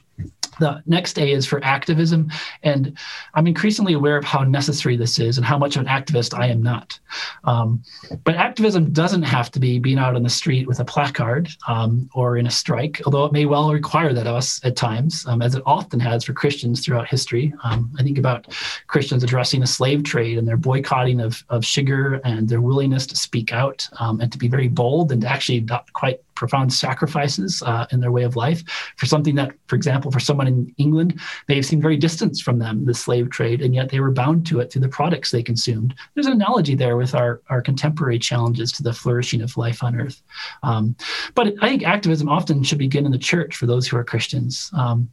the next A is for activism. And I'm increasingly aware of how necessary this is and how much of an activist I am not. Um, but activism doesn't have to be being out on the street with a placard um, or in a strike, although it may well require that of us at times, um, as it often has for Christians throughout history. Um, I think about Christians addressing the slave trade and their boycotting of, of sugar and their willingness to speak out um, and to be very bold and to actually not quite profound sacrifices uh, in their way of life for something that, for example, for someone in England may have seemed very distant from them, the slave trade, and yet they were bound to it through the products they consumed. There's an analogy there with our, our contemporary challenges to the flourishing of life on earth. Um, but I think activism often should begin in the church for those who are Christians. Um,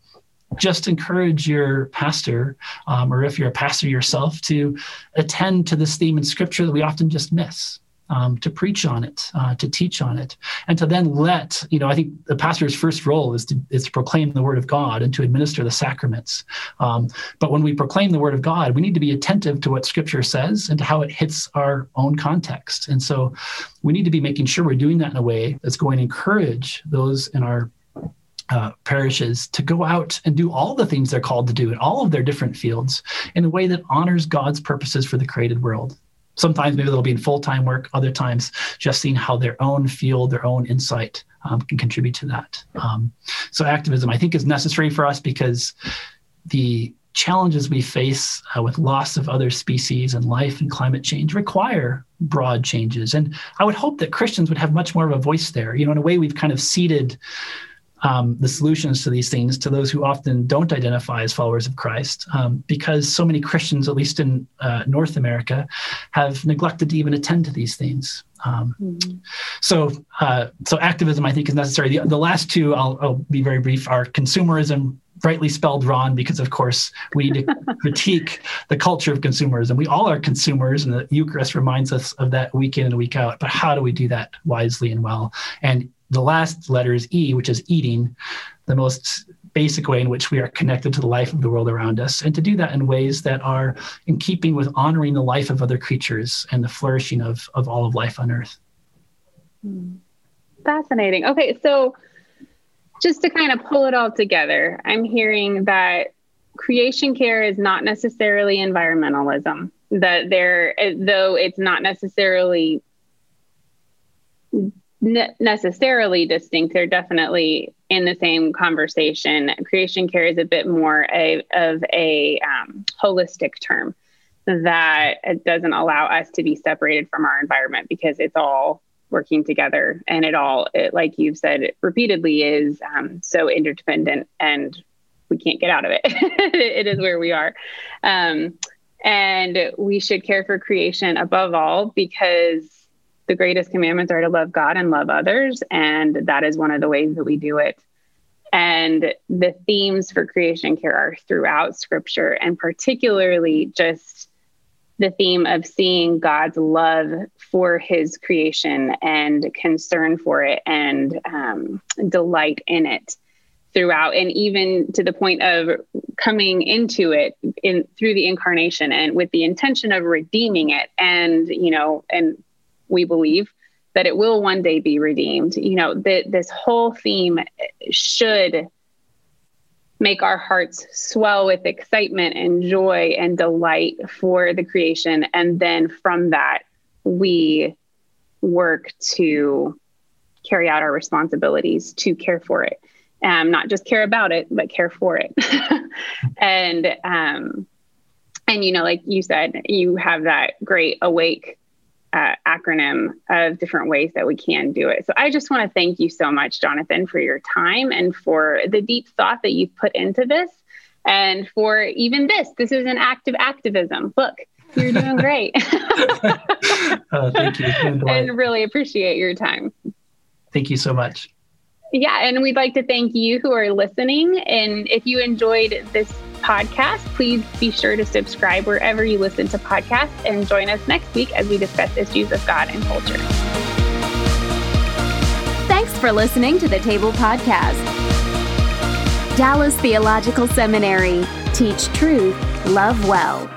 just encourage your pastor, um, or if you're a pastor yourself, to attend to this theme in scripture that we often just miss um, to preach on it, uh, to teach on it, and to then let you know. I think the pastor's first role is to is to proclaim the word of God and to administer the sacraments. Um, but when we proclaim the word of God, we need to be attentive to what Scripture says and to how it hits our own context. And so, we need to be making sure we're doing that in a way that's going to encourage those in our uh, parishes to go out and do all the things they're called to do in all of their different fields in a way that honors God's purposes for the created world sometimes maybe they'll be in full-time work other times just seeing how their own field their own insight um, can contribute to that. Um, so activism i think is necessary for us because the challenges we face uh, with loss of other species and life and climate change require broad changes. And i would hope that christians would have much more of a voice there. You know in a way we've kind of ceded um, the solutions to these things to those who often don't identify as followers of Christ, um, because so many Christians, at least in uh, North America, have neglected to even attend to these things. Um, mm-hmm. So, uh, so activism, I think, is necessary. The, the last two, I'll, I'll, be very brief, are consumerism, rightly spelled wrong, because of course we need to critique the culture of consumers and We all are consumers, and the Eucharist reminds us of that week in and week out. But how do we do that wisely and well? And the last letter is E, which is eating, the most basic way in which we are connected to the life of the world around us, and to do that in ways that are in keeping with honoring the life of other creatures and the flourishing of, of all of life on earth. Hmm. Fascinating. Okay, so just to kind of pull it all together, I'm hearing that creation care is not necessarily environmentalism, that there, though it's not necessarily ne- necessarily distinct. They're definitely in the same conversation. Creation care is a bit more a, of a um, holistic term that it doesn't allow us to be separated from our environment because it's all working together and it all it, like you've said repeatedly is um, so interdependent and we can't get out of it it is where we are um, and we should care for creation above all because the greatest commandments are to love God and love others. And that is one of the ways that we do it. And the themes for creation care are throughout scripture, and particularly just the theme of seeing God's love for his creation and concern for it and um, delight in it throughout and even to the point of coming into it in through the incarnation and with the intention of redeeming it and you know and we believe that it will one day be redeemed. You know, that this whole theme should make our hearts swell with excitement and joy and delight for the creation. And then from that, we work to carry out our responsibilities to care for it. Um, not just care about it, but care for it. and um, and you know, like you said, you have that great awake uh, acronym of different ways that we can do it. So I just want to thank you so much, Jonathan, for your time and for the deep thought that you've put into this and for even this. This is an act of activism. Look, you're doing great. uh, thank you. And really appreciate your time. Thank you so much. Yeah, and we'd like to thank you who are listening. And if you enjoyed this podcast, please be sure to subscribe wherever you listen to podcasts and join us next week as we discuss issues of God and culture. Thanks for listening to the Table Podcast. Dallas Theological Seminary. Teach truth, love well.